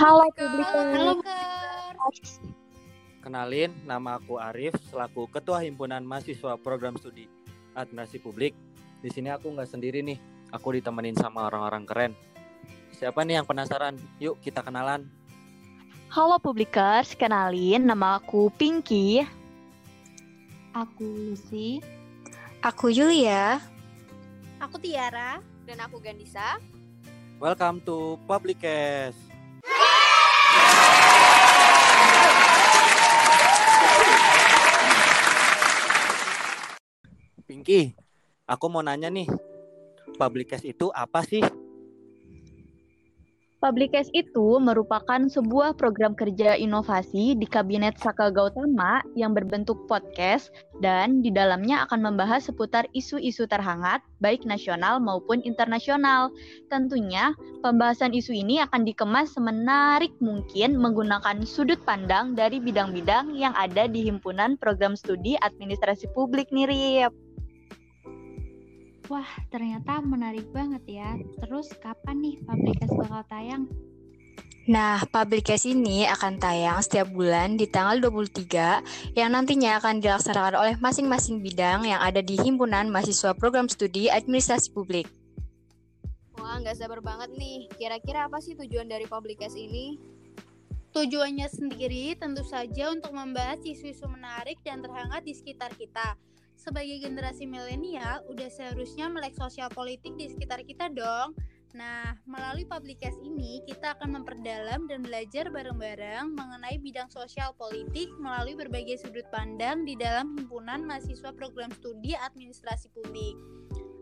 Halo, Publikers. Halo, Kenalin, nama aku Arif selaku Ketua Himpunan Mahasiswa Program Studi Administrasi Publik. Di sini aku nggak sendiri nih, aku ditemenin sama orang-orang keren. Siapa nih yang penasaran? Yuk kita kenalan. Halo Publikers, kenalin nama aku Pinky. Aku Lucy. Aku Julia. Aku Tiara. Dan aku Gandisa. Welcome to Publikes. Pinky, aku mau nanya nih, Publikes itu apa sih? Publikes itu merupakan sebuah program kerja inovasi di Kabinet Saka Gautama yang berbentuk podcast dan di dalamnya akan membahas seputar isu-isu terhangat baik nasional maupun internasional. Tentunya pembahasan isu ini akan dikemas semenarik mungkin menggunakan sudut pandang dari bidang-bidang yang ada di Himpunan Program Studi Administrasi Publik nih Rip. Wah, ternyata menarik banget ya. Terus kapan nih Publikes bakal tayang? Nah, Publikes ini akan tayang setiap bulan di tanggal 23 yang nantinya akan dilaksanakan oleh masing-masing bidang yang ada di Himpunan Mahasiswa Program Studi Administrasi Publik. Wah, nggak sabar banget nih. Kira-kira apa sih tujuan dari Publikes ini? Tujuannya sendiri tentu saja untuk membahas isu-isu menarik dan terhangat di sekitar kita sebagai generasi milenial udah seharusnya melek sosial politik di sekitar kita dong. Nah, melalui publikasi ini kita akan memperdalam dan belajar bareng-bareng mengenai bidang sosial politik melalui berbagai sudut pandang di dalam himpunan mahasiswa program studi administrasi publik.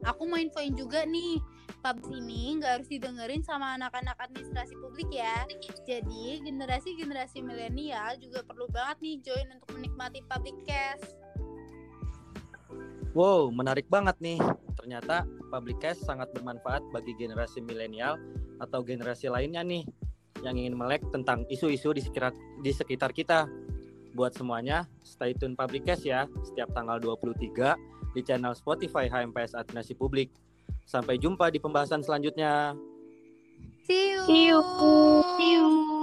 Aku mau infoin juga nih, pub ini nggak harus didengerin sama anak-anak administrasi publik ya. Jadi generasi-generasi milenial juga perlu banget nih join untuk menikmati public cash. Wow, menarik banget nih. Ternyata Publikes sangat bermanfaat bagi generasi milenial atau generasi lainnya nih yang ingin melek tentang isu-isu di sekitar di sekitar kita. Buat semuanya, stay tune Publikes ya setiap tanggal 23 di channel Spotify HMPS Administrasi Publik. Sampai jumpa di pembahasan selanjutnya. See you. See you. See you.